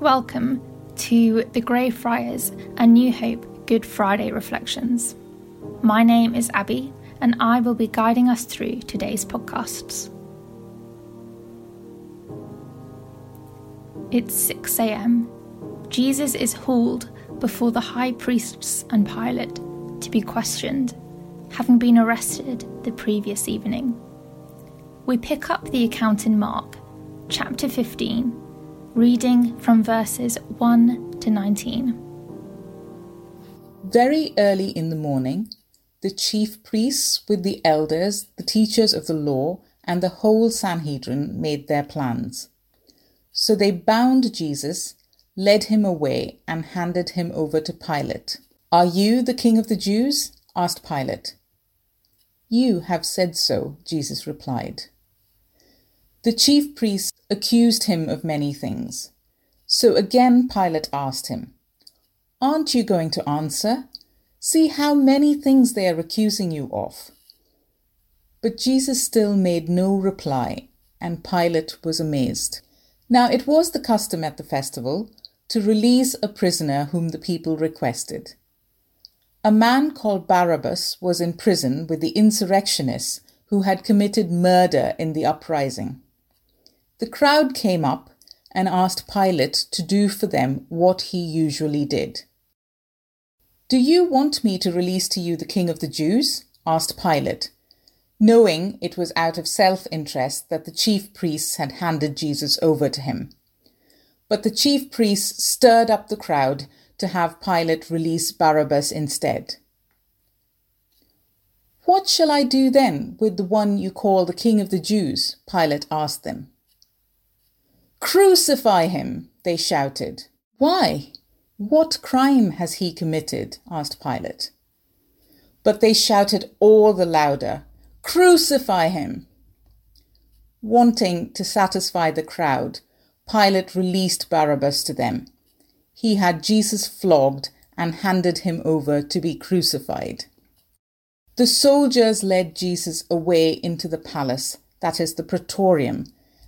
Welcome to the Grey Friars and New Hope Good Friday Reflections. My name is Abby, and I will be guiding us through today's podcasts. It's 6 a.m. Jesus is hauled before the high priests and Pilate to be questioned, having been arrested the previous evening. We pick up the account in Mark, chapter 15, reading from verses 1 to 19. Very early in the morning, the chief priests, with the elders, the teachers of the law, and the whole Sanhedrin made their plans. So they bound Jesus, led him away, and handed him over to Pilate. Are you the king of the Jews? asked Pilate. You have said so, Jesus replied. The chief priests accused him of many things. So again Pilate asked him, Aren't you going to answer? See how many things they are accusing you of. But Jesus still made no reply, and Pilate was amazed. Now it was the custom at the festival to release a prisoner whom the people requested. A man called Barabbas was in prison with the insurrectionists who had committed murder in the uprising. The crowd came up and asked Pilate to do for them what he usually did. Do you want me to release to you the king of the Jews? asked Pilate, knowing it was out of self interest that the chief priests had handed Jesus over to him. But the chief priests stirred up the crowd to have Pilate release Barabbas instead. What shall I do then with the one you call the king of the Jews? Pilate asked them. Crucify him, they shouted. Why? What crime has he committed? asked Pilate. But they shouted all the louder, Crucify him! Wanting to satisfy the crowd, Pilate released Barabbas to them. He had Jesus flogged and handed him over to be crucified. The soldiers led Jesus away into the palace, that is the praetorium,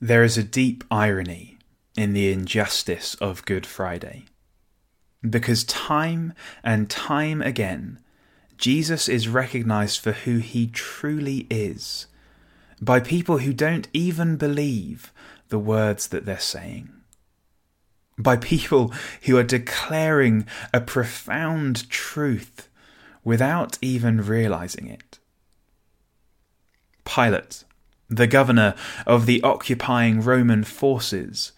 There is a deep irony in the injustice of Good Friday. Because time and time again, Jesus is recognized for who he truly is by people who don't even believe the words that they're saying. By people who are declaring a profound truth without even realizing it. Pilate the governor of the occupying Roman forces,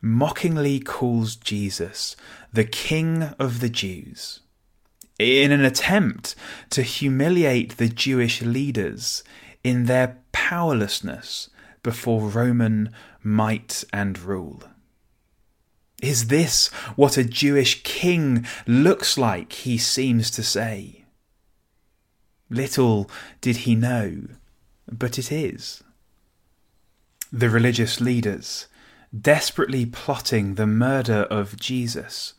mockingly calls Jesus the King of the Jews in an attempt to humiliate the Jewish leaders in their powerlessness before Roman might and rule. Is this what a Jewish king looks like? He seems to say. Little did he know, but it is the religious leaders, desperately plotting the murder of Jesus,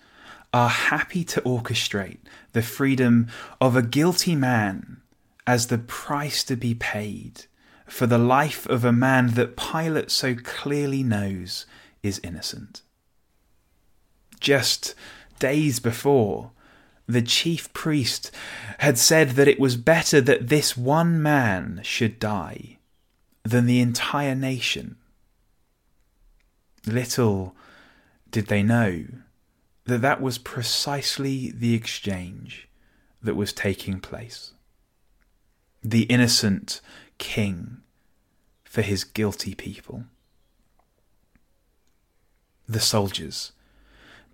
are happy to orchestrate the freedom of a guilty man as the price to be paid for the life of a man that Pilate so clearly knows is innocent. Just days before, the chief priest had said that it was better that this one man should die than the entire nation. Little did they know that that was precisely the exchange that was taking place. The innocent king for his guilty people. The soldiers,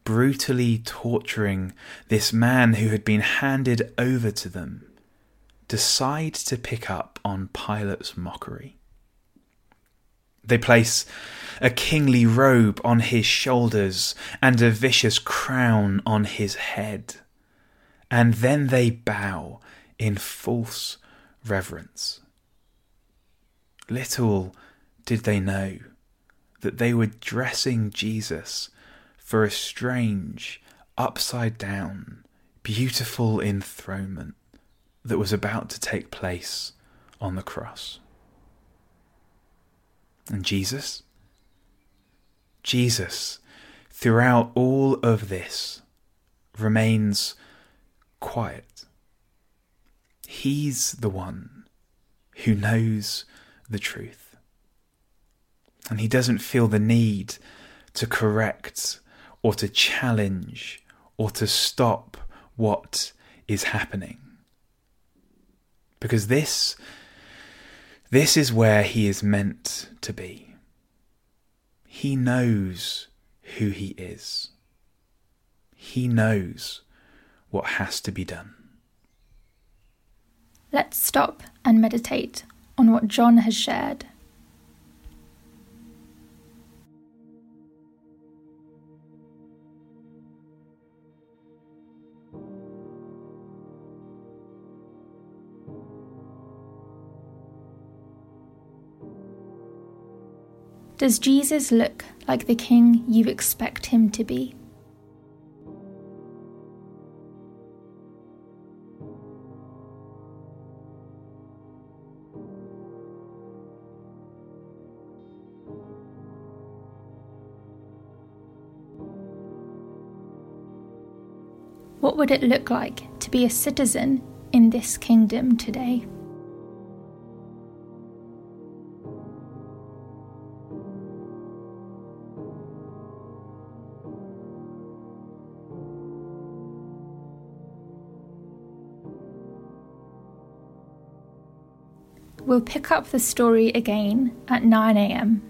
brutally torturing this man who had been handed over to them, decide to pick up on Pilate's mockery They place a kingly robe on his shoulders and a vicious crown on his head. And then they bow in false reverence. Little did they know that they were dressing Jesus for a strange, upside down, beautiful enthronement that was about to take place on the cross. And Jesus? Jesus, throughout all of this, remains quiet. He's the one who knows the truth. And he doesn't feel the need to correct or to challenge or to stop what is happening. Because this this is where he is meant to be. He knows who he is. He knows what has to be done. Let's stop and meditate on what John has shared. Does Jesus look like the king you expect him to be? What would it look like to be a citizen in this kingdom today? We'll pick up the story again at 9am